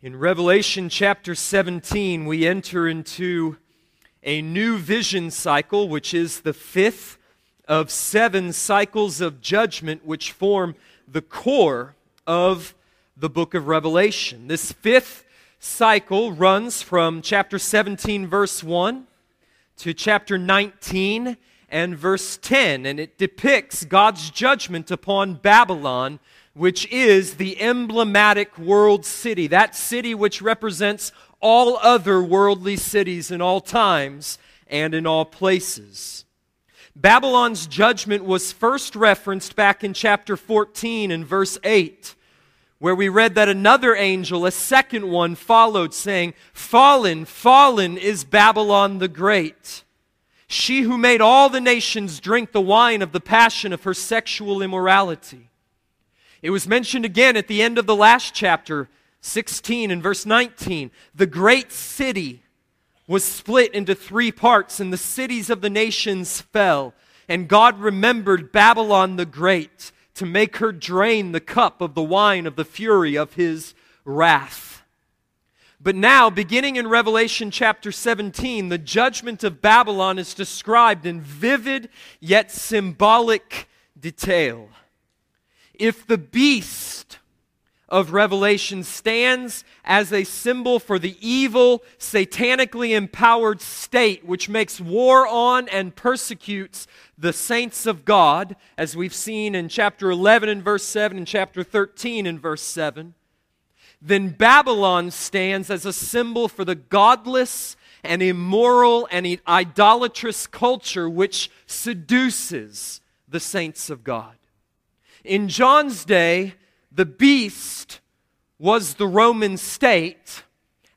In Revelation chapter 17, we enter into a new vision cycle, which is the fifth of seven cycles of judgment, which form the core of the book of Revelation. This fifth cycle runs from chapter 17, verse 1 to chapter 19 and verse 10, and it depicts God's judgment upon Babylon which is the emblematic world city, that city which represents all other worldly cities in all times and in all places. Babylon's judgment was first referenced back in chapter 14 and verse 8, where we read that another angel, a second one, followed, saying, Fallen, fallen is Babylon the Great. She who made all the nations drink the wine of the passion of her sexual immorality. It was mentioned again at the end of the last chapter, 16 and verse 19. The great city was split into three parts, and the cities of the nations fell. And God remembered Babylon the Great to make her drain the cup of the wine of the fury of his wrath. But now, beginning in Revelation chapter 17, the judgment of Babylon is described in vivid yet symbolic detail if the beast of Revelation stands as a symbol for the evil, satanically empowered state which makes war on and persecutes the saints of God, as we've seen in chapter 11 and verse 7 and chapter 13 and verse 7, then Babylon stands as a symbol for the godless and immoral and idolatrous culture which seduces the saints of God. In John's day, the beast was the Roman state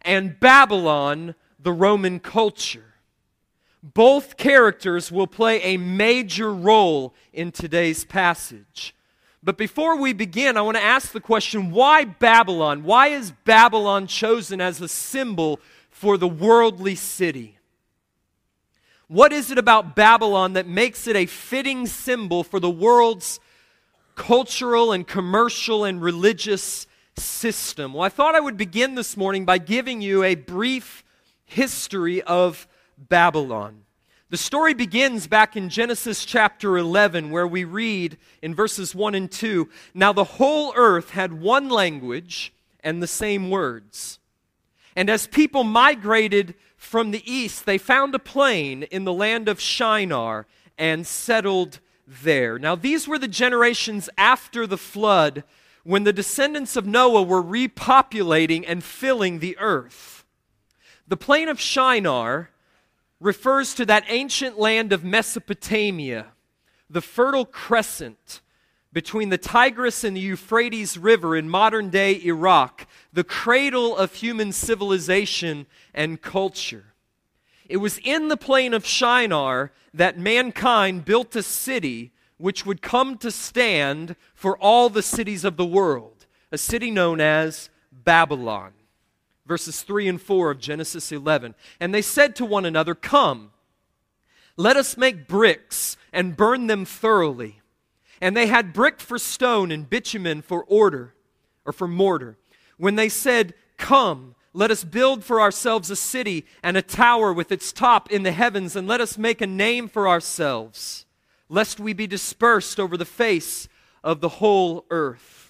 and Babylon the Roman culture. Both characters will play a major role in today's passage. But before we begin, I want to ask the question why Babylon? Why is Babylon chosen as a symbol for the worldly city? What is it about Babylon that makes it a fitting symbol for the world's cultural and commercial and religious system. Well, I thought I would begin this morning by giving you a brief history of Babylon. The story begins back in Genesis chapter 11, where we read in verses 1 and 2 Now the whole earth had one language and the same words. And as people migrated from the east, they found a plain in the land of Shinar and settled there. Now, these were the generations after the flood when the descendants of Noah were repopulating and filling the earth. The plain of Shinar refers to that ancient land of Mesopotamia, the Fertile Crescent between the Tigris and the Euphrates River in modern day Iraq, the cradle of human civilization and culture. It was in the plain of Shinar that mankind built a city which would come to stand for all the cities of the world, a city known as Babylon. Verses 3 and 4 of Genesis 11. And they said to one another, Come, let us make bricks and burn them thoroughly. And they had brick for stone and bitumen for order, or for mortar. When they said, Come, let us build for ourselves a city and a tower with its top in the heavens, and let us make a name for ourselves, lest we be dispersed over the face of the whole earth.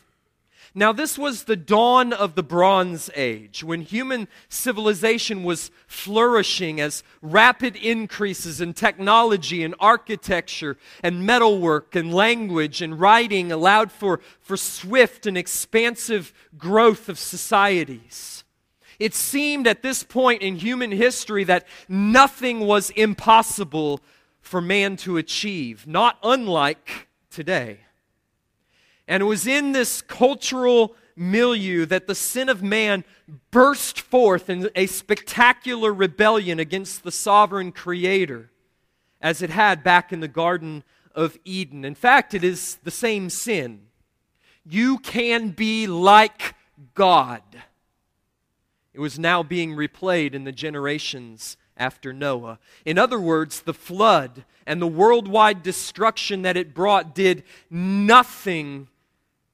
Now, this was the dawn of the Bronze Age, when human civilization was flourishing as rapid increases in technology and architecture and metalwork and language and writing allowed for, for swift and expansive growth of societies. It seemed at this point in human history that nothing was impossible for man to achieve, not unlike today. And it was in this cultural milieu that the sin of man burst forth in a spectacular rebellion against the sovereign creator, as it had back in the Garden of Eden. In fact, it is the same sin. You can be like God. It was now being replayed in the generations after Noah. In other words, the flood and the worldwide destruction that it brought did nothing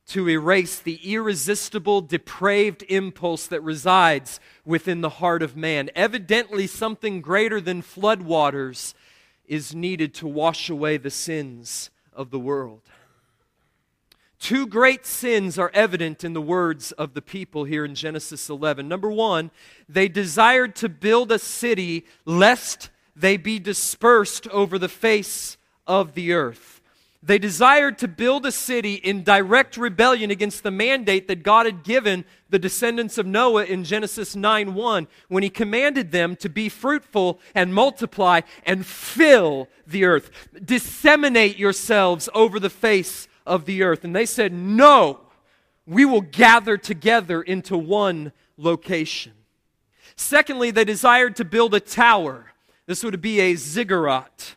to erase the irresistible, depraved impulse that resides within the heart of man. Evidently, something greater than floodwaters is needed to wash away the sins of the world. Two great sins are evident in the words of the people here in Genesis 11. Number one, they desired to build a city lest they be dispersed over the face of the earth. They desired to build a city in direct rebellion against the mandate that God had given the descendants of Noah in Genesis 9 1, when he commanded them to be fruitful and multiply and fill the earth. Disseminate yourselves over the face of the earth. And they said, No, we will gather together into one location. Secondly, they desired to build a tower. This would be a ziggurat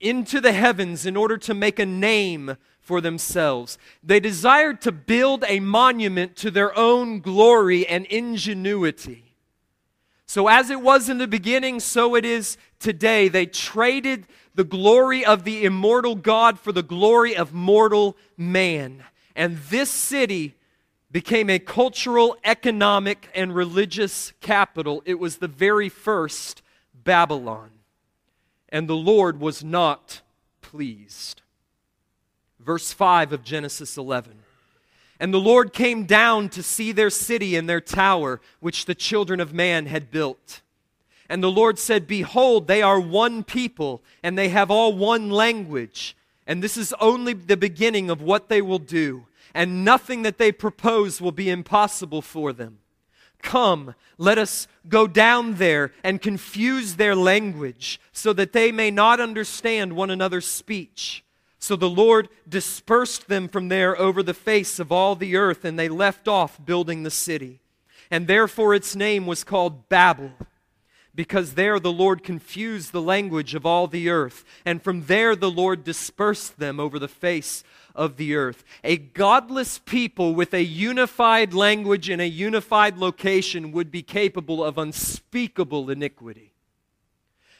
into the heavens in order to make a name for themselves. They desired to build a monument to their own glory and ingenuity. So, as it was in the beginning, so it is today. They traded the glory of the immortal God for the glory of mortal man. And this city became a cultural, economic, and religious capital. It was the very first Babylon and the Lord was not pleased. Verse 5 of Genesis 11. And the Lord came down to see their city and their tower, which the children of man had built. And the Lord said, Behold, they are one people, and they have all one language. And this is only the beginning of what they will do, and nothing that they propose will be impossible for them. Come, let us go down there and confuse their language so that they may not understand one another's speech. So the Lord dispersed them from there over the face of all the earth, and they left off building the city. And therefore its name was called Babel, because there the Lord confused the language of all the earth. And from there the Lord dispersed them over the face of the earth. A godless people with a unified language in a unified location would be capable of unspeakable iniquity.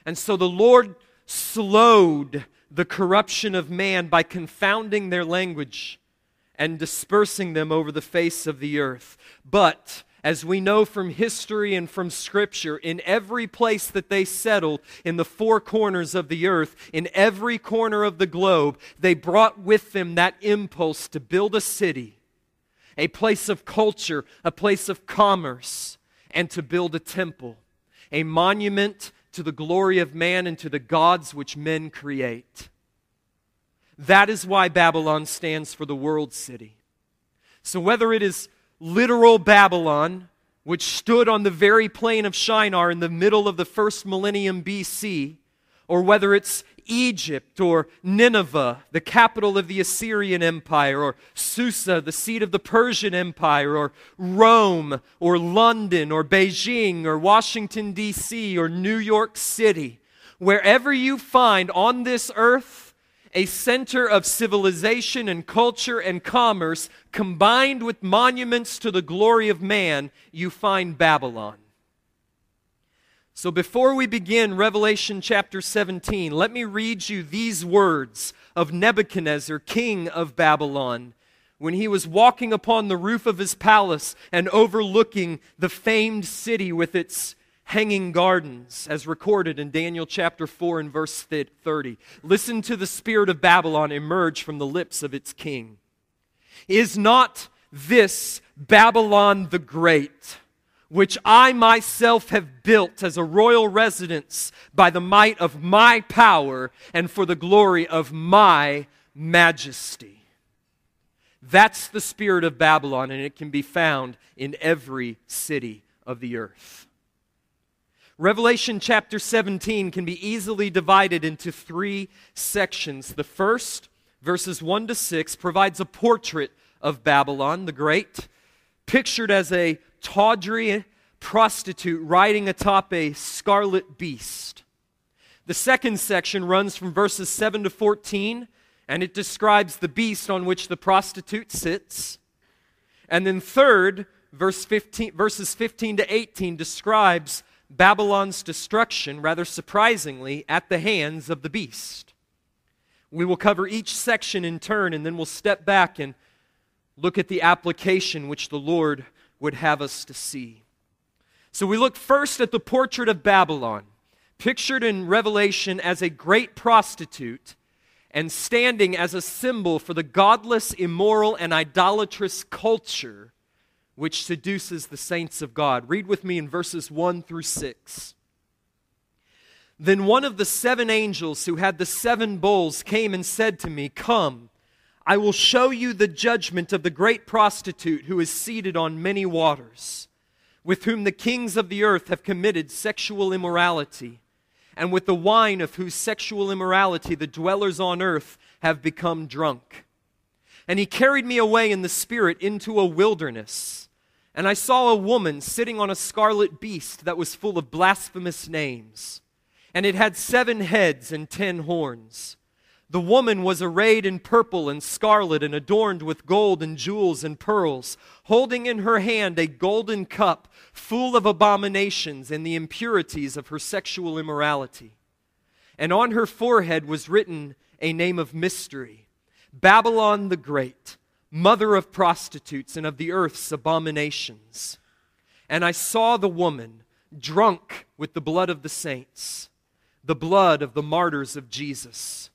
And so the Lord slowed the corruption of man by confounding their language and dispersing them over the face of the earth. But as we know from history and from Scripture, in every place that they settled, in the four corners of the earth, in every corner of the globe, they brought with them that impulse to build a city, a place of culture, a place of commerce, and to build a temple, a monument to the glory of man and to the gods which men create. That is why Babylon stands for the world city. So whether it is literal Babylon, which stood on the very plain of Shinar in the middle of the first millennium BC, or whether it's Egypt or Nineveh, the capital of the Assyrian Empire, or Susa, the seat of the Persian Empire, or Rome, or London, or Beijing, or Washington, D.C., or New York City, wherever you find on this earth a center of civilization and culture and commerce combined with monuments to the glory of man, you find Babylon. So before we begin Revelation chapter 17, let me read you these words of Nebuchadnezzar, king of Babylon, when he was walking upon the roof of his palace and overlooking the famed city with its hanging gardens, as recorded in Daniel chapter 4 and verse 30. Listen to the spirit of Babylon emerge from the lips of its king. Is not this Babylon the Great, which I myself have built as a royal residence by the might of my power and for the glory of my majesty? That's the spirit of Babylon, and it can be found in every city of the earth. Revelation chapter 17 can be easily divided into three sections. The first, verses 1 to 6, provides a portrait of Babylon the Great, pictured as a tawdry prostitute riding atop a scarlet beast. The second section runs from verses 7 to 14, and it describes the beast on which the prostitute sits. And then, third, verse 15, verses 15 to 18 describes Babylon's destruction, rather surprisingly, at the hands of the beast. We will cover each section in turn and then we'll step back and look at the application which the Lord would have us to see. So we look first at the portrait of Babylon, pictured in Revelation as a great prostitute and standing as a symbol for the godless, immoral, and idolatrous culture which seduces the saints of God. Read with me in verses 1 through 6. Then one of the seven angels who had the seven bowls came and said to me, Come, I will show you the judgment of the great prostitute who is seated on many waters, with whom the kings of the earth have committed sexual immorality, and with the wine of whose sexual immorality the dwellers on earth have become drunk. And he carried me away in the spirit into a wilderness. And I saw a woman sitting on a scarlet beast that was full of blasphemous names and it had seven heads and ten horns. The woman was arrayed in purple and scarlet and adorned with gold and jewels and pearls, holding in her hand a golden cup full of abominations and the impurities of her sexual immorality. And on her forehead was written a name of mystery Babylon the Great, mother of prostitutes and of the earth's abominations. And I saw the woman drunk with the blood of the saints the blood of the martyrs of Jesus.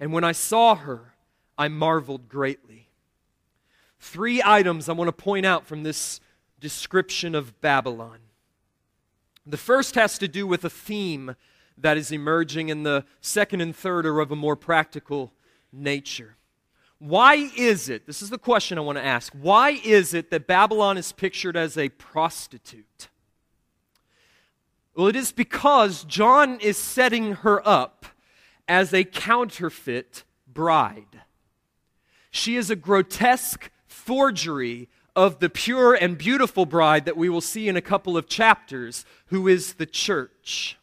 And when I saw her, I marveled greatly. Three items I want to point out from this description of Babylon. The first has to do with a theme that is emerging, and the second and third are of a more practical nature. Why is it, this is the question I want to ask, why is it that Babylon is pictured as a prostitute? Well, it is because John is setting her up as a counterfeit bride. She is a grotesque forgery of the pure and beautiful bride that we will see in a couple of chapters, who is the church.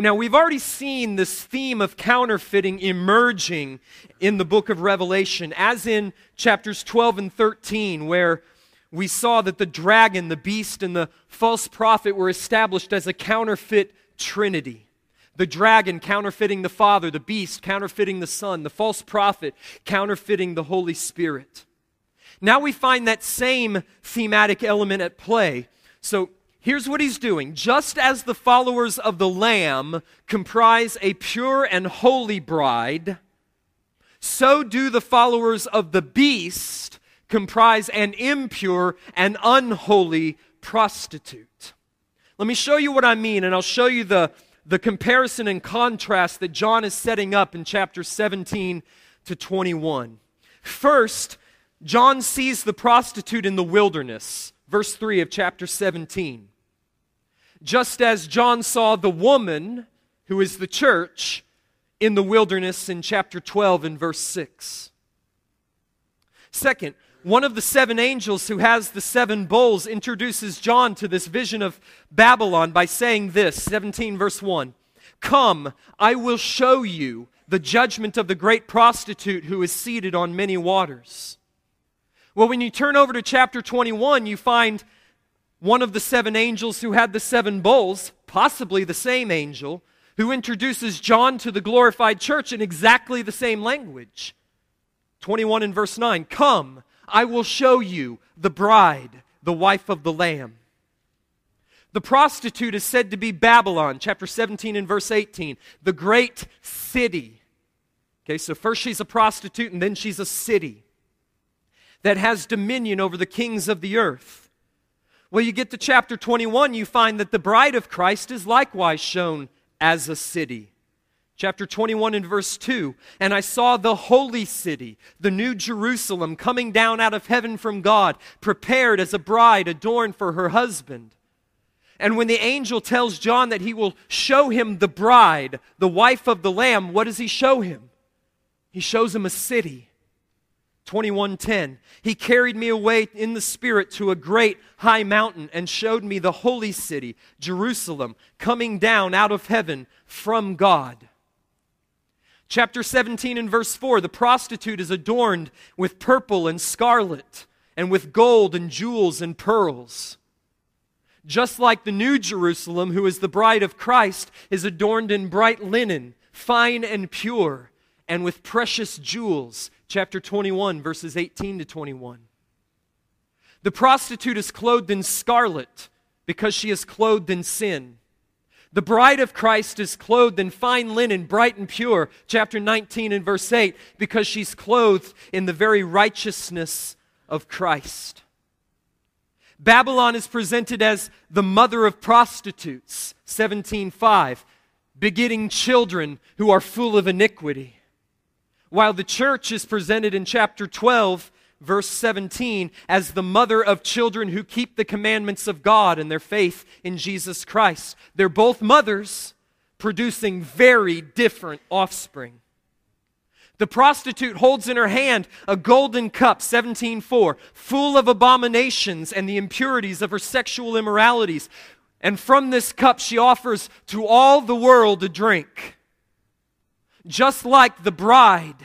Now, we've already seen this theme of counterfeiting emerging in the book of Revelation, as in chapters 12 and 13, where we saw that the dragon, the beast, and the false prophet were established as a counterfeit trinity. The dragon counterfeiting the Father, the beast counterfeiting the Son, the false prophet counterfeiting the Holy Spirit. Now we find that same thematic element at play. So here's what he's doing. Just as the followers of the Lamb comprise a pure and holy bride, so do the followers of the beast comprise an impure and unholy prostitute. Let me show you what I mean, and I'll show you the, the comparison and contrast that John is setting up in chapter 17 to 21. First, John sees the prostitute in the wilderness, verse 3 of chapter 17. Just as John saw the woman, who is the church, in the wilderness in chapter 12 and verse 6. Second, one of the seven angels who has the seven bowls introduces John to this vision of Babylon by saying this 17 verse 1 Come, I will show you the judgment of the great prostitute who is seated on many waters. Well, when you turn over to chapter 21, you find one of the seven angels who had the seven bowls, possibly the same angel, who introduces John to the glorified church in exactly the same language. 21 and verse 9 Come, I will show you the bride, the wife of the Lamb. The prostitute is said to be Babylon, chapter 17 and verse 18, the great city. Okay, so first she's a prostitute and then she's a city that has dominion over the kings of the earth. Well, you get to chapter 21, you find that the bride of Christ is likewise shown as a city. Chapter 21 and verse 2 and i saw the holy city the new jerusalem coming down out of heaven from god prepared as a bride adorned for her husband. And when the angel tells john that he will show him the bride the wife of the lamb what does he show him? He shows him a city 21:10 He carried me away in the spirit to a great high mountain and showed me the holy city Jerusalem coming down out of heaven from God Chapter 17 and verse 4 the prostitute is adorned with purple and scarlet, and with gold and jewels and pearls. Just like the New Jerusalem, who is the bride of Christ, is adorned in bright linen, fine and pure, and with precious jewels. Chapter 21, verses 18 to 21. The prostitute is clothed in scarlet because she is clothed in sin. The bride of Christ is clothed in fine linen, bright and pure, chapter 19 and verse 8, because she's clothed in the very righteousness of Christ. Babylon is presented as the mother of prostitutes, 17:5, begetting children who are full of iniquity. While the church is presented in chapter 12 verse 17, as the mother of children who keep the commandments of God and their faith in Jesus Christ. They're both mothers producing very different offspring. The prostitute holds in her hand a golden cup, 17:4, full of abominations and the impurities of her sexual immoralities. And from this cup she offers to all the world a drink. Just like the bride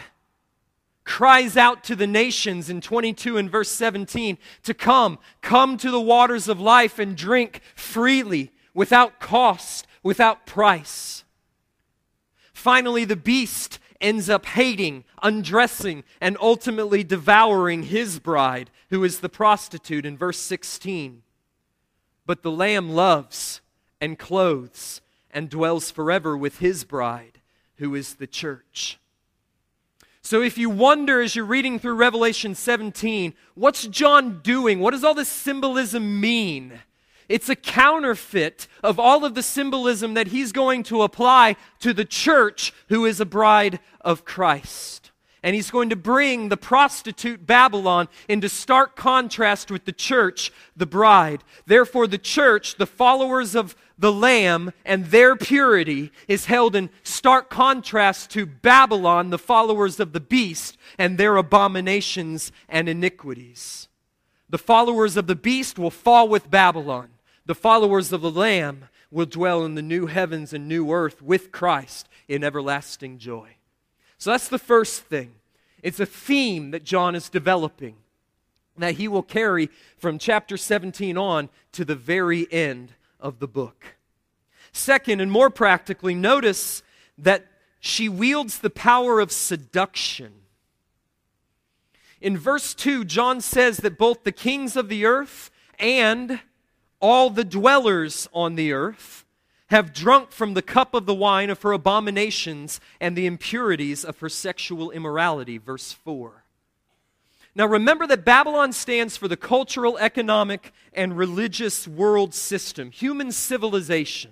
cries out to the nations in 22 and verse 17 to come, come to the waters of life and drink freely, without cost, without price. Finally, the beast ends up hating, undressing, and ultimately devouring his bride, who is the prostitute, in verse 16. But the Lamb loves and clothes and dwells forever with his bride, who is the church. So if you wonder as you're reading through Revelation 17, what's John doing? What does all this symbolism mean? It's a counterfeit of all of the symbolism that he's going to apply to the church who is a bride of Christ. And he's going to bring the prostitute Babylon into stark contrast with the church, the bride. Therefore, the church, the followers of the Lamb and their purity is held in stark contrast to Babylon, the followers of the beast, and their abominations and iniquities. The followers of the beast will fall with Babylon. The followers of the Lamb will dwell in the new heavens and new earth with Christ in everlasting joy. So that's the first thing. It's a theme that John is developing that he will carry from chapter 17 on to the very end of the book. Second, and more practically, notice that she wields the power of seduction. In verse 2, John says that both the kings of the earth and all the dwellers on the earth have drunk from the cup of the wine of her abominations and the impurities of her sexual immorality. Verse 4. Now remember that Babylon stands for the cultural, economic, and religious world system, human civilization.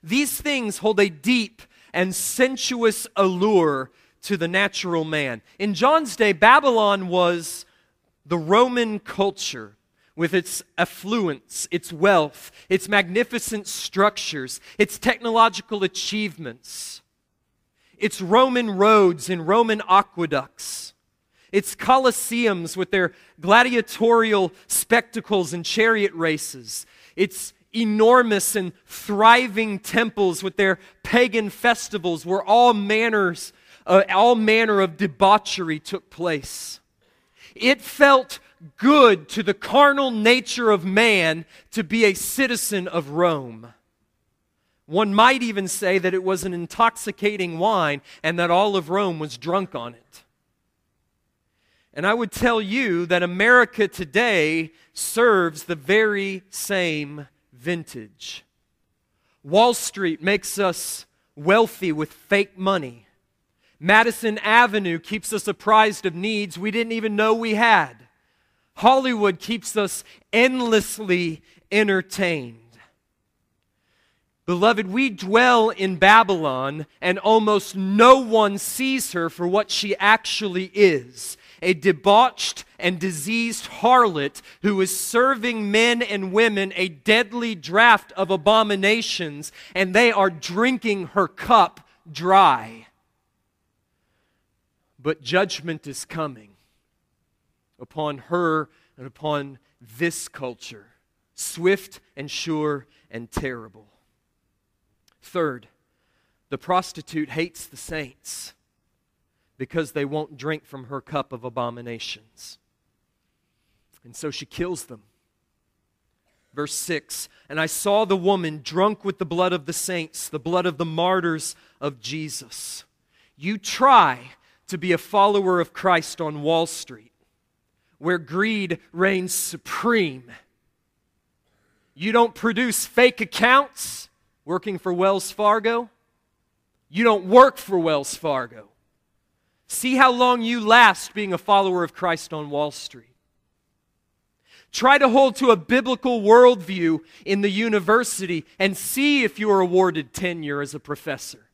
These things hold a deep and sensuous allure to the natural man. In John's day, Babylon was the Roman culture with its affluence, its wealth, its magnificent structures, its technological achievements, its Roman roads and Roman aqueducts its colosseums with their gladiatorial spectacles and chariot races, its enormous and thriving temples with their pagan festivals where all manners, uh, all manner of debauchery took place. It felt good to the carnal nature of man to be a citizen of Rome. One might even say that it was an intoxicating wine and that all of Rome was drunk on it. And I would tell you that America today serves the very same vintage. Wall Street makes us wealthy with fake money. Madison Avenue keeps us apprised of needs we didn't even know we had. Hollywood keeps us endlessly entertained. Beloved, we dwell in Babylon, and almost no one sees her for what she actually is a debauched and diseased harlot who is serving men and women a deadly draught of abominations, and they are drinking her cup dry. But judgment is coming upon her and upon this culture, swift and sure and terrible. Third, the prostitute hates the saints because they won't drink from her cup of abominations. And so she kills them. Verse 6 And I saw the woman drunk with the blood of the saints, the blood of the martyrs of Jesus. you try to be a follower of Christ on Wall Street, where greed reigns supreme. You don't produce fake accounts working for Wells Fargo. You don't work for Wells Fargo. See how long you last being a follower of Christ on Wall Street. Try to hold to a biblical worldview in the university and see if you are awarded tenure as a professor.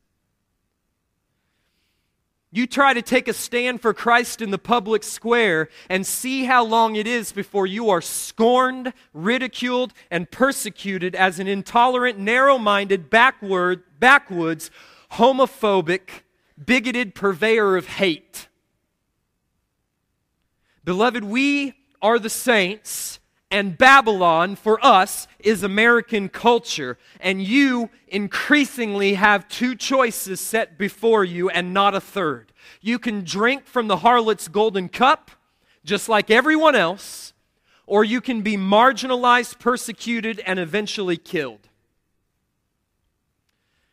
You try to take a stand for Christ in the public square and see how long it is before you are scorned, ridiculed, and persecuted as an intolerant, narrow minded, backward, backwoods, homophobic, bigoted purveyor of hate. Beloved, we are the saints, and Babylon for us is American culture. And you increasingly have two choices set before you and not a third. You can drink from the harlot's golden cup, just like everyone else, or you can be marginalized, persecuted, and eventually killed.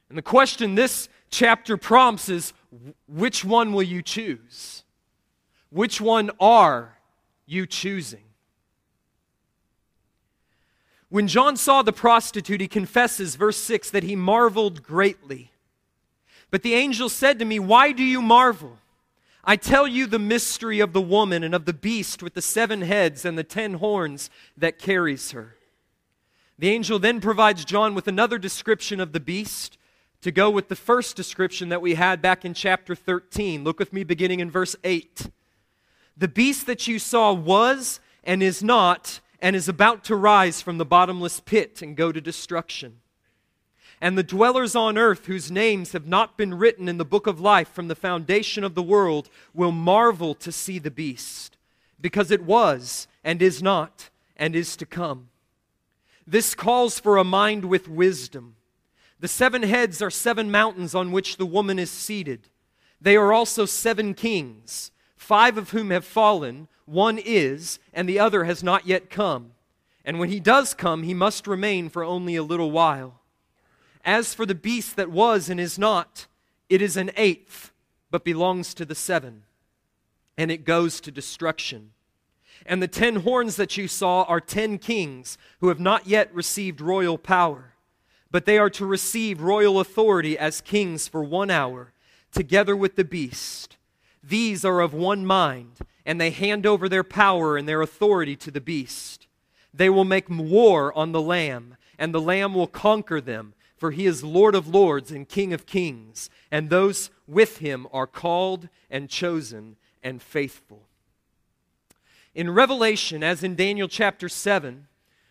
And the question this chapter prompts is which one will you choose? Which one are you choosing? When John saw the prostitute, he confesses, verse 6, that he marveled greatly. But the angel said to me, Why do you marvel? I tell you the mystery of the woman and of the beast with the seven heads and the ten horns that carries her. The angel then provides John with another description of the beast to go with the first description that we had back in chapter 13. Look with me beginning in verse 8. The beast that you saw was and is not and is about to rise from the bottomless pit and go to destruction. And the dwellers on earth, whose names have not been written in the book of life from the foundation of the world, will marvel to see the beast, because it was and is not and is to come. This calls for a mind with wisdom. The seven heads are seven mountains on which the woman is seated. They are also seven kings five of whom have fallen, one is, and the other has not yet come. And when he does come, he must remain for only a little while. As for the beast that was and is not, it is an eighth, but belongs to the seven, and it goes to destruction. And the ten horns that you saw are ten kings who have not yet received royal power, but they are to receive royal authority as kings for one hour, together with the beast these are of one mind, and they hand over their power and their authority to the beast. They will make war on the Lamb, and the Lamb will conquer them, for he is Lord of lords and King of kings, and those with him are called and chosen and faithful. In Revelation, as in Daniel chapter 7,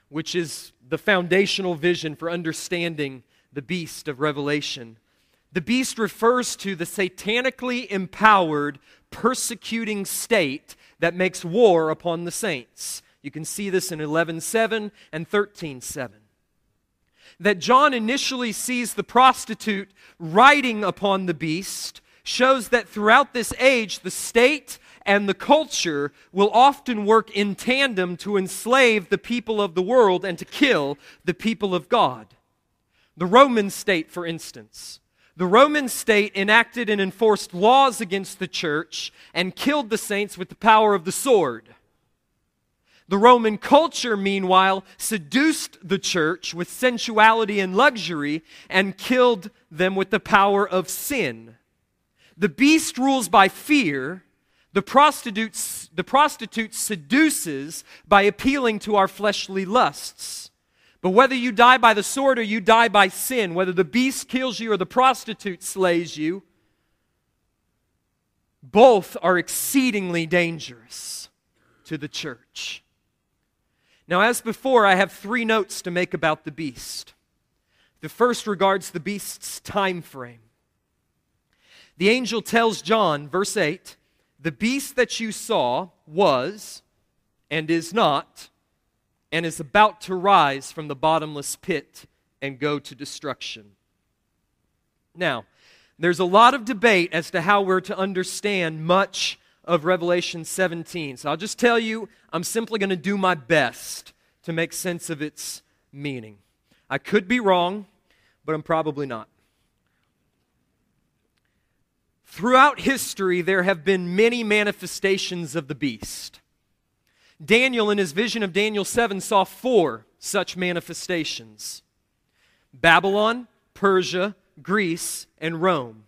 which is the foundational vision for understanding the beast of Revelation, the beast refers to the satanically empowered, persecuting state that makes war upon the saints. You can see this in 11:7 and 13:7. That John initially sees the prostitute riding upon the beast shows that throughout this age the state and the culture will often work in tandem to enslave the people of the world and to kill the people of God. The Roman state, for instance, the Roman state enacted and enforced laws against the church and killed the saints with the power of the sword. The Roman culture, meanwhile, seduced the church with sensuality and luxury and killed them with the power of sin. The beast rules by fear. The prostitute, the prostitute seduces by appealing to our fleshly lusts. But whether you die by the sword or you die by sin, whether the beast kills you or the prostitute slays you, both are exceedingly dangerous to the church. Now, as before, I have three notes to make about the beast. The first regards the beast's time frame. The angel tells John, verse 8, the beast that you saw was and is not and is about to rise from the bottomless pit and go to destruction. Now, there's a lot of debate as to how we're to understand much of Revelation 17. So I'll just tell you, I'm simply going to do my best to make sense of its meaning. I could be wrong, but I'm probably not. Throughout history, there have been many manifestations of the beast. Daniel, in his vision of Daniel 7, saw four such manifestations Babylon, Persia, Greece, and Rome.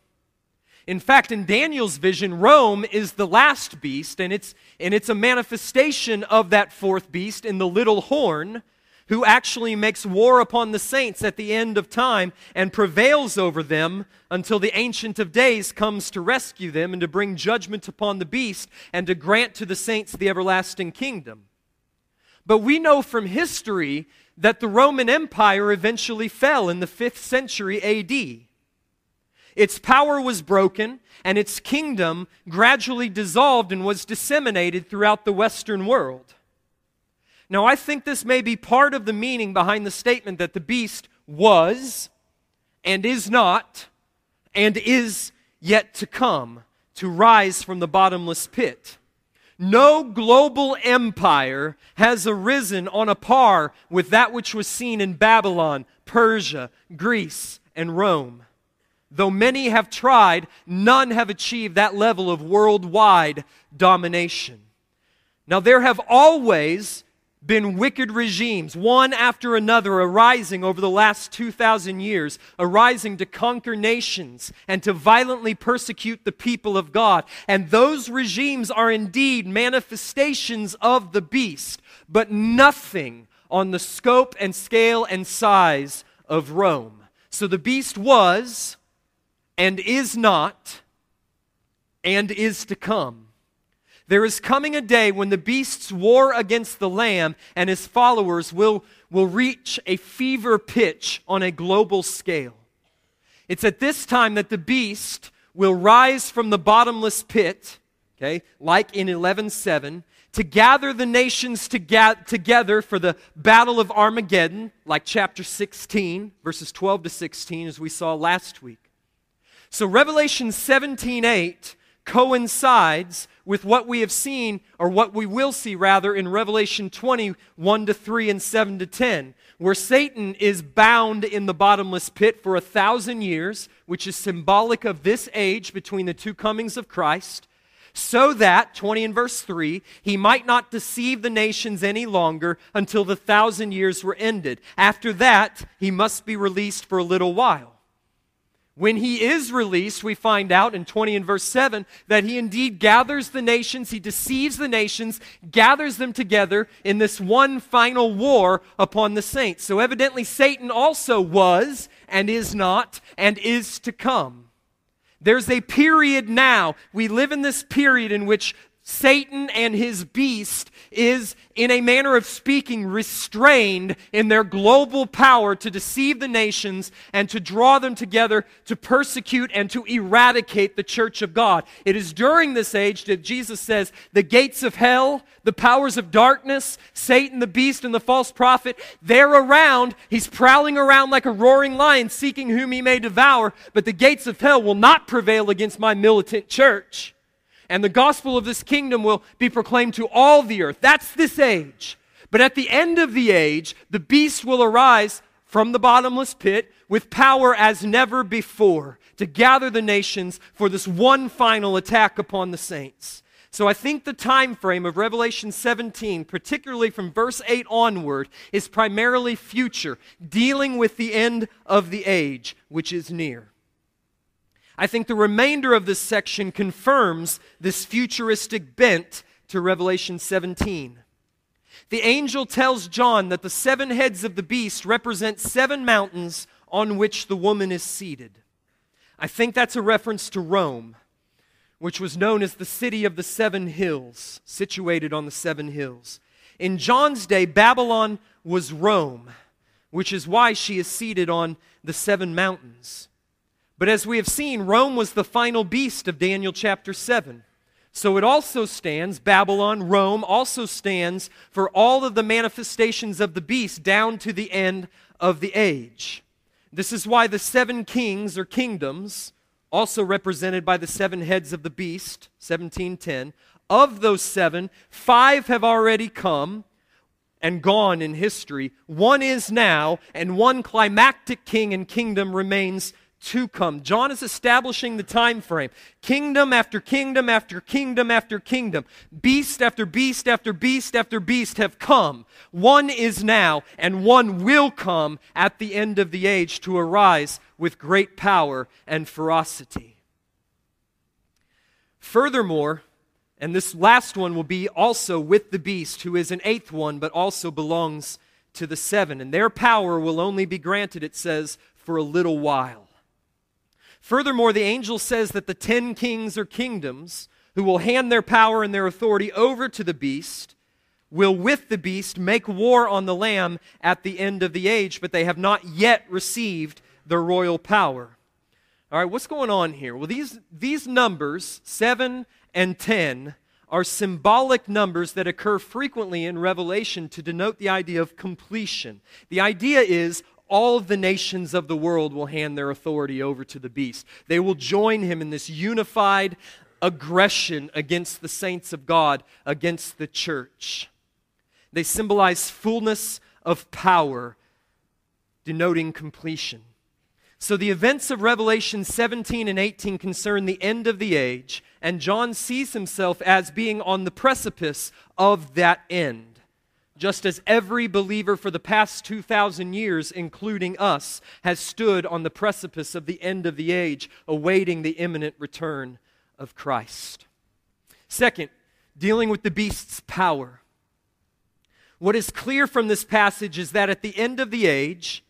In fact, in Daniel's vision, Rome is the last beast, and it's, and it's a manifestation of that fourth beast in the little horn who actually makes war upon the saints at the end of time and prevails over them until the Ancient of Days comes to rescue them and to bring judgment upon the beast and to grant to the saints the everlasting kingdom. But we know from history that the Roman Empire eventually fell in the 5th century AD. Its power was broken, and its kingdom gradually dissolved and was disseminated throughout the Western world. Now, I think this may be part of the meaning behind the statement that the beast was and is not and is yet to come to rise from the bottomless pit. No global empire has arisen on a par with that which was seen in Babylon, Persia, Greece, and Rome. Though many have tried, none have achieved that level of worldwide domination. Now, there have always been wicked regimes, one after another, arising over the last 2,000 years, arising to conquer nations and to violently persecute the people of God. And those regimes are indeed manifestations of the beast, but nothing on the scope and scale and size of Rome. So the beast was and is not and is to come. There is coming a day when the beast's war against the Lamb and his followers will, will reach a fever pitch on a global scale. It's at this time that the beast will rise from the bottomless pit, okay, like in 11:7, to gather the nations to ga- together for the battle of Armageddon, like chapter 16, verses 12 to 16, as we saw last week. So Revelation 17:8 coincides with what we have seen, or what we will see rather, in Revelation 20, 1 to 3 and 7 to 10, where Satan is bound in the bottomless pit for a thousand years, which is symbolic of this age between the two comings of Christ, so that, 20 and verse 3, he might not deceive the nations any longer until the thousand years were ended. After that, he must be released for a little while. When he is released, we find out in 20 and verse 7 that he indeed gathers the nations, he deceives the nations, gathers them together in this one final war upon the saints. So evidently, Satan also was and is not and is to come. There's a period now. We live in this period in which Satan and his beast is, in a manner of speaking, restrained in their global power to deceive the nations and to draw them together to persecute and to eradicate the church of God. It is during this age that Jesus says the gates of hell, the powers of darkness, Satan, the beast, and the false prophet, they're around. He's prowling around like a roaring lion, seeking whom he may devour, but the gates of hell will not prevail against my militant church and the gospel of this kingdom will be proclaimed to all the earth. That's this age. But at the end of the age, the beast will arise from the bottomless pit with power as never before to gather the nations for this one final attack upon the saints. So I think the time frame of Revelation 17, particularly from verse 8 onward, is primarily future, dealing with the end of the age, which is near. I think the remainder of this section confirms this futuristic bent to Revelation 17. The angel tells John that the seven heads of the beast represent seven mountains on which the woman is seated. I think that's a reference to Rome, which was known as the city of the seven hills, situated on the seven hills. In John's day, Babylon was Rome, which is why she is seated on the seven mountains. But as we have seen, Rome was the final beast of Daniel chapter 7. So it also stands, Babylon, Rome, also stands for all of the manifestations of the beast down to the end of the age. This is why the seven kings or kingdoms, also represented by the seven heads of the beast, 1710, of those seven, five have already come and gone in history. One is now, and one climactic king and kingdom remains to come. John is establishing the time frame. Kingdom after kingdom after kingdom after kingdom. Beast after beast after beast after beast have come. One is now, and one will come at the end of the age to arise with great power and ferocity. Furthermore, and this last one will be also with the beast, who is an eighth one, but also belongs to the seven. And their power will only be granted, it says, for a little while. Furthermore, the angel says that the ten kings or kingdoms who will hand their power and their authority over to the beast will, with the beast, make war on the Lamb at the end of the age, but they have not yet received their royal power. All right, what's going on here? Well, these, these numbers, 7 and 10 are symbolic numbers that occur frequently in Revelation to denote the idea of completion. The idea is all of the nations of the world will hand their authority over to the beast. They will join him in this unified aggression against the saints of God, against the church. They symbolize fullness of power, denoting completion. So the events of Revelation 17 and 18 concern the end of the age, and John sees himself as being on the precipice of that end. Just as every believer for the past 2,000 years, including us, has stood on the precipice of the end of the age, awaiting the imminent return of Christ. Second, dealing with the beast's power. What is clear from this passage is that at the end of the age,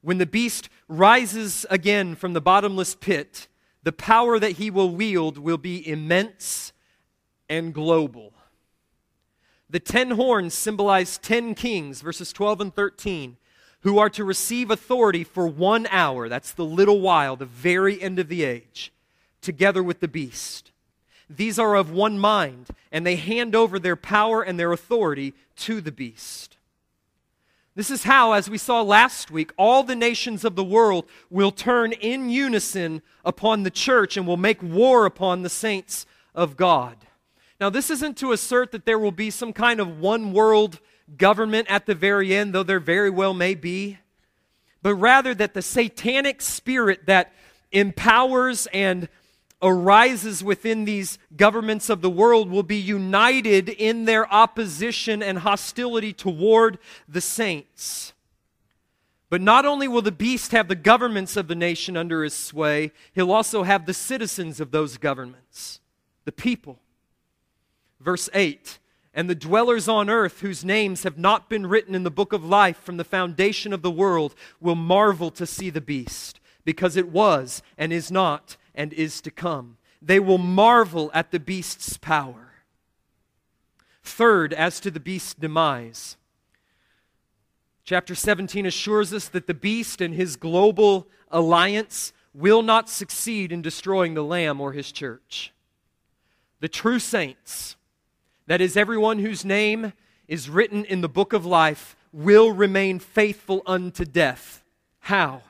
when the beast rises again from the bottomless pit, the power that he will wield will be immense and global. The ten horns symbolize ten kings, verses 12 and 13, who are to receive authority for one hour. That's the little while, the very end of the age, together with the beast. These are of one mind, and they hand over their power and their authority to the beast. This is how, as we saw last week, all the nations of the world will turn in unison upon the church and will make war upon the saints of God. Now, this isn't to assert that there will be some kind of one world government at the very end, though there very well may be, but rather that the satanic spirit that empowers and arises within these governments of the world will be united in their opposition and hostility toward the saints. But not only will the beast have the governments of the nation under his sway, he'll also have the citizens of those governments, the people. Verse 8 And the dwellers on earth, whose names have not been written in the book of life from the foundation of the world, will marvel to see the beast, because it was and is not and is to come. They will marvel at the beast's power. Third, as to the beast's demise, chapter 17 assures us that the beast and his global alliance will not succeed in destroying the Lamb or his church. The true saints, that is, everyone whose name is written in the book of life, will remain faithful unto death. How?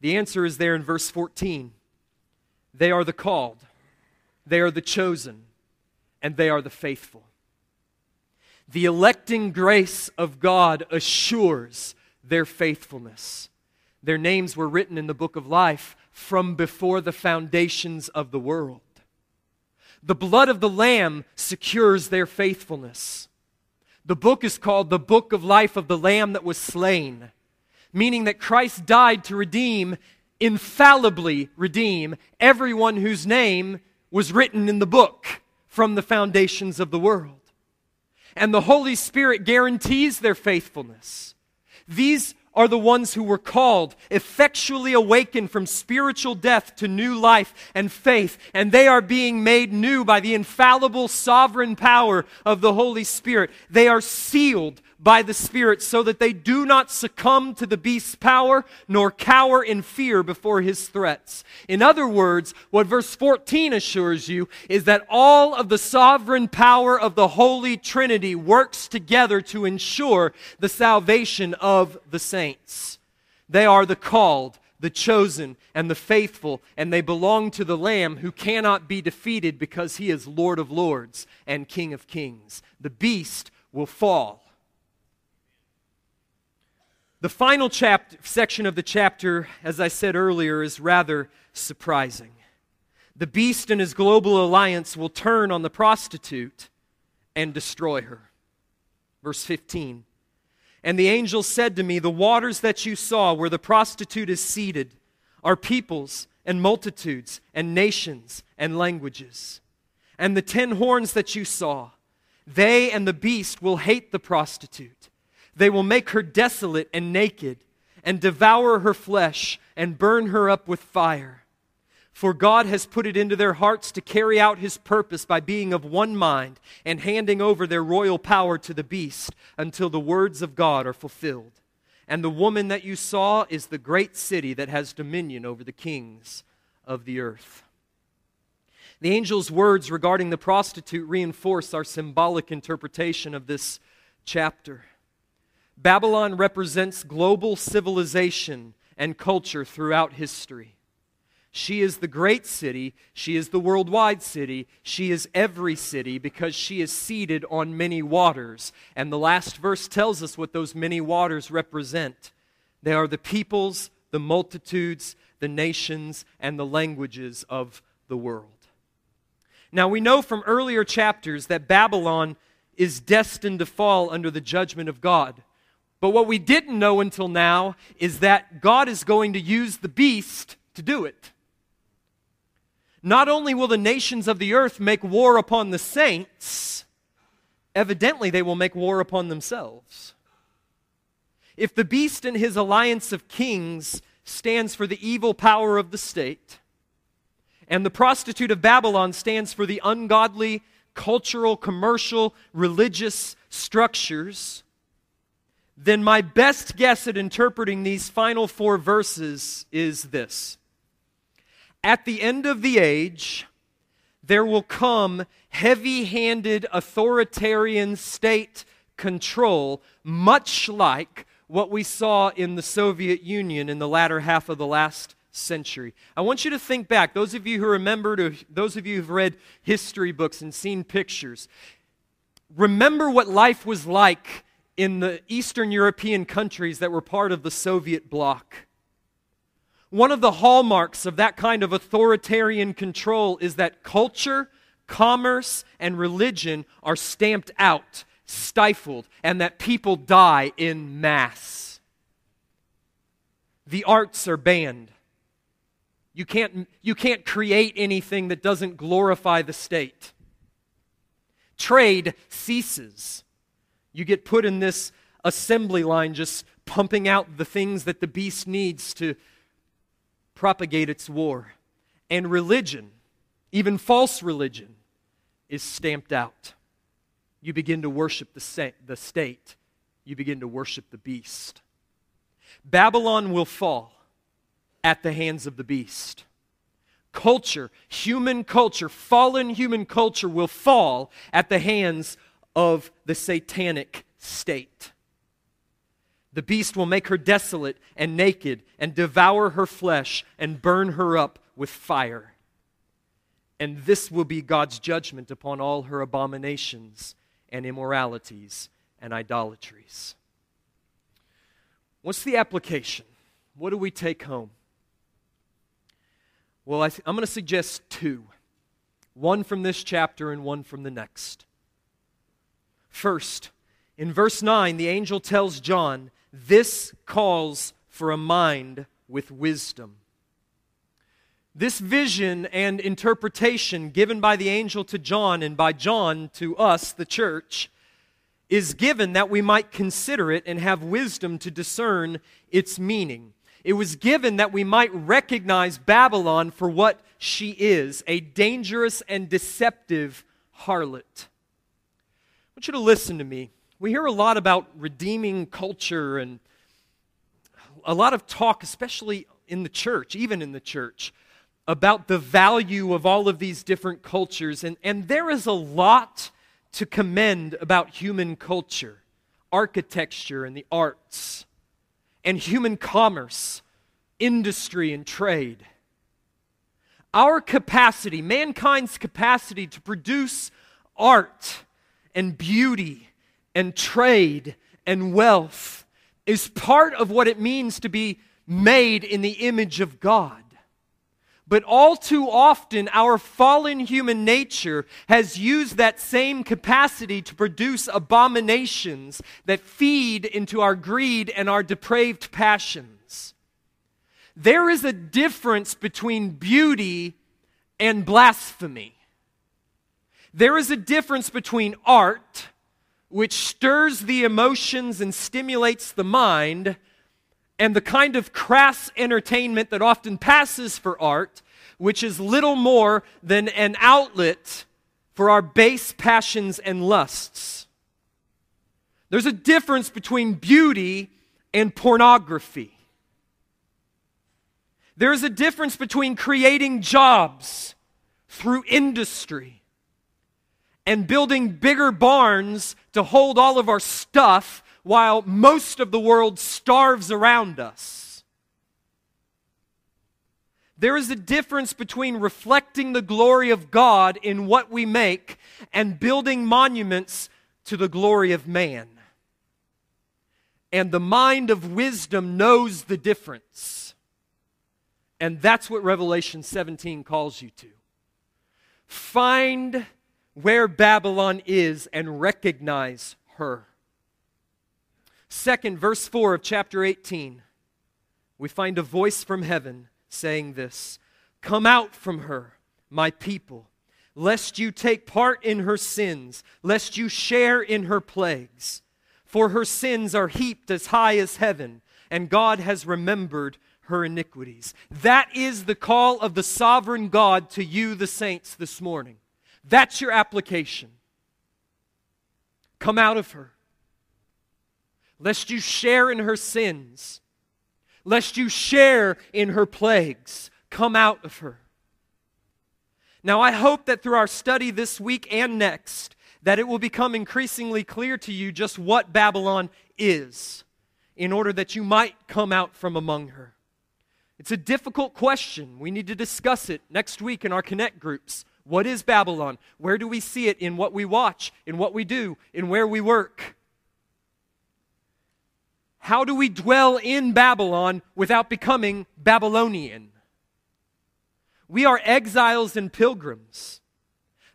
The answer is there in verse 14. They are the called, they are the chosen, and they are the faithful. The electing grace of God assures their faithfulness. Their names were written in the book of life from before the foundations of the world. The blood of the Lamb secures their faithfulness. The book is called the Book of Life of the Lamb that was slain, meaning that Christ died to redeem infallibly redeem everyone whose name was written in the book from the foundations of the world. And the Holy Spirit guarantees their faithfulness. These are the ones who were called, effectually awakened from spiritual death to new life and faith, and they are being made new by the infallible sovereign power of the Holy Spirit. They are sealed by the Spirit so that they do not succumb to the beast's power nor cower in fear before his threats. In other words, what verse 14 assures you is that all of the sovereign power of the Holy Trinity works together to ensure the salvation of the saints. They are the called, the chosen, and the faithful, and they belong to the Lamb who cannot be defeated because he is Lord of lords and King of kings. The beast will fall The final chapter, section of the chapter, as I said earlier, is rather surprising. The beast and his global alliance will turn on the prostitute and destroy her. Verse 15. And the angel said to me, The waters that you saw where the prostitute is seated are peoples and multitudes and nations and languages. And the ten horns that you saw, they and the beast will hate the prostitute. They will make her desolate and naked, and devour her flesh, and burn her up with fire. For God has put it into their hearts to carry out his purpose by being of one mind and handing over their royal power to the beast until the words of God are fulfilled. And the woman that you saw is the great city that has dominion over the kings of the earth. The angel's words regarding the prostitute reinforce our symbolic interpretation of this chapter. Babylon represents global civilization and culture throughout history. She is the great city. She is the worldwide city. She is every city because she is seated on many waters. And the last verse tells us what those many waters represent they are the peoples, the multitudes, the nations, and the languages of the world. Now, we know from earlier chapters that Babylon is destined to fall under the judgment of God. But what we didn't know until now is that God is going to use the beast to do it. Not only will the nations of the earth make war upon the saints, evidently they will make war upon themselves. If the beast and his alliance of kings stands for the evil power of the state, and the prostitute of Babylon stands for the ungodly cultural, commercial, religious structures, then my best guess at interpreting these final four verses is this at the end of the age, there will come heavy handed authoritarian state control, much like what we saw in the Soviet Union in the latter half of the last century. I want you to think back, those of you who remembered, or those of you who've read history books and seen pictures, remember what life was like in the Eastern European countries that were part of the Soviet bloc. One of the hallmarks of that kind of authoritarian control is that culture, commerce, and religion are stamped out, stifled, and that people die in mass. The arts are banned. You can't, you can't create anything that doesn't glorify the state. Trade ceases. You get put in this assembly line just pumping out the things that the beast needs to propagate its war. And religion, even false religion, is stamped out. You begin to worship the, sa- the state, you begin to worship the beast. Babylon will fall at the hands of the beast. Culture, human culture, fallen human culture will fall at the hands of the satanic state. The beast will make her desolate and naked and devour her flesh and burn her up with fire. And this will be God's judgment upon all her abominations and immoralities and idolatries. What's the application? What do we take home? Well, I am going to suggest two one from this chapter and one from the next. First, in verse 9, the angel tells John this calls for a mind with wisdom. This vision and interpretation given by the angel to John and by John to us, the church, is given that we might consider it and have wisdom to discern its meaning. It was given that we might recognize Babylon for what she is a dangerous and deceptive harlot. I want you to listen to me. We hear a lot about redeeming culture and a lot of talk, especially in the church, even in the church, about the value of all of these different cultures. And, and there is a lot to commend about human culture, architecture and the arts, and human commerce, industry and trade. Our capacity, mankind's capacity to produce art and beauty and trade and wealth is part of what it means to be made in the image of God. But all too often, our fallen human nature has used that same capacity to produce abominations that feed into our greed and our depraved passions. There is a difference between beauty and blasphemy. There is a difference between art, which stirs the emotions and stimulates the mind, and the kind of crass entertainment that often passes for art, which is little more than an outlet for our base passions and lusts. There's a difference between beauty and pornography. There's a difference between creating jobs through industry and building bigger barns to hold all of our stuff while most of the world starves around us. There is a difference between reflecting the glory of God in what we make and building monuments to the glory of man. And the mind of wisdom knows the difference. And that's what Revelation 17 calls you to. Find where Babylon is and recognize her. Second, verse 4 of chapter 18, we find a voice from heaven saying this Come out from her, my people, lest you take part in her sins, lest you share in her plagues. For her sins are heaped as high as heaven, and God has remembered her iniquities. That is the call of the sovereign God to you, the saints, this morning. That's your application. Come out of her. Lest you share in her sins, lest you share in her plagues. Come out of her. Now, I hope that through our study this week and next, that it will become increasingly clear to you just what Babylon is, in order that you might come out from among her. It's a difficult question. We need to discuss it next week in our Connect groups. What is Babylon? Where do we see it in what we watch, in what we do, in where we work? How do we dwell in Babylon without becoming Babylonian? We are exiles and pilgrims.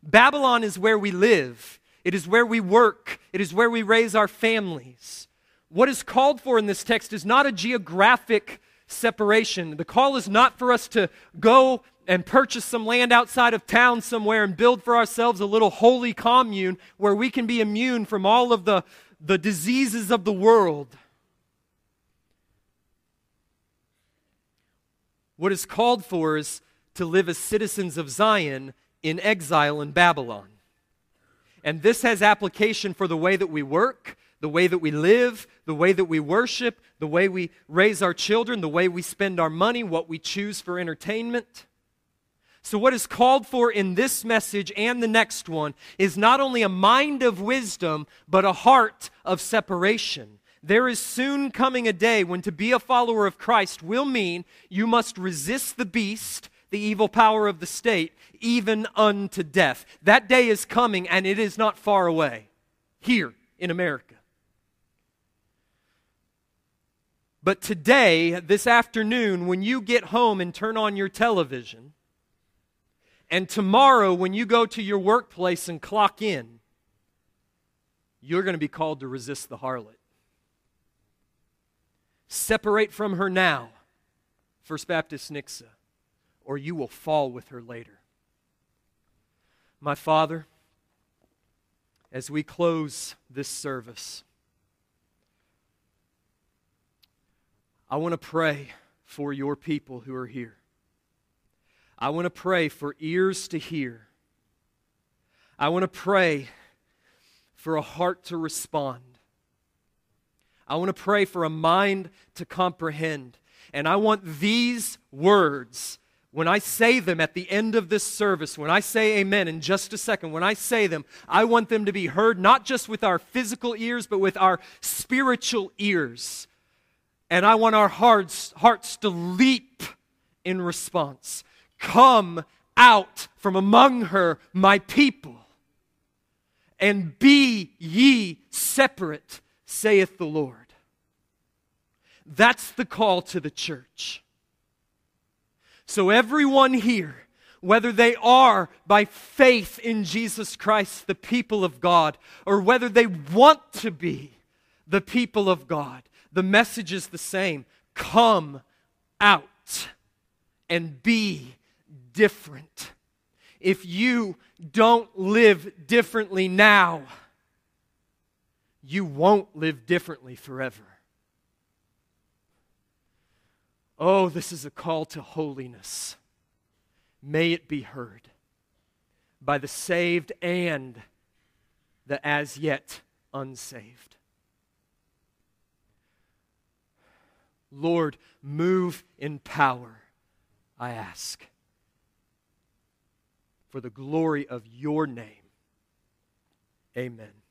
Babylon is where we live, it is where we work, it is where we raise our families. What is called for in this text is not a geographic separation. The call is not for us to go and purchase some land outside of town somewhere and build for ourselves a little holy commune where we can be immune from all of the, the diseases of the world. What is called for is to live as citizens of Zion in exile in Babylon. And this has application for the way that we work, the way that we live, the way that we worship, the way we raise our children, the way we spend our money, what we choose for entertainment. So, what is called for in this message and the next one is not only a mind of wisdom, but a heart of separation. There is soon coming a day when to be a follower of Christ will mean you must resist the beast, the evil power of the state, even unto death. That day is coming, and it is not far away here in America. But today, this afternoon, when you get home and turn on your television, and tomorrow, when you go to your workplace and clock in, you're going to be called to resist the harlot. Separate from her now, First Baptist Nixa, or you will fall with her later. My Father, as we close this service, I want to pray for your people who are here. I want to pray for ears to hear. I want to pray for a heart to respond. I want to pray for a mind to comprehend. And I want these words, when I say them at the end of this service, when I say amen in just a second, when I say them, I want them to be heard not just with our physical ears, but with our spiritual ears. And I want our hearts, hearts to leap in response. Come out from among her, my people, and be ye separate, saith the Lord. That's the call to the church. So, everyone here, whether they are by faith in Jesus Christ the people of God, or whether they want to be the people of God, the message is the same. Come out and be different. If you don't live differently now, you won't live differently forever. Oh, this is a call to holiness. May it be heard by the saved and the as yet unsaved. Lord, move in power, I ask, for the glory of your name. Amen.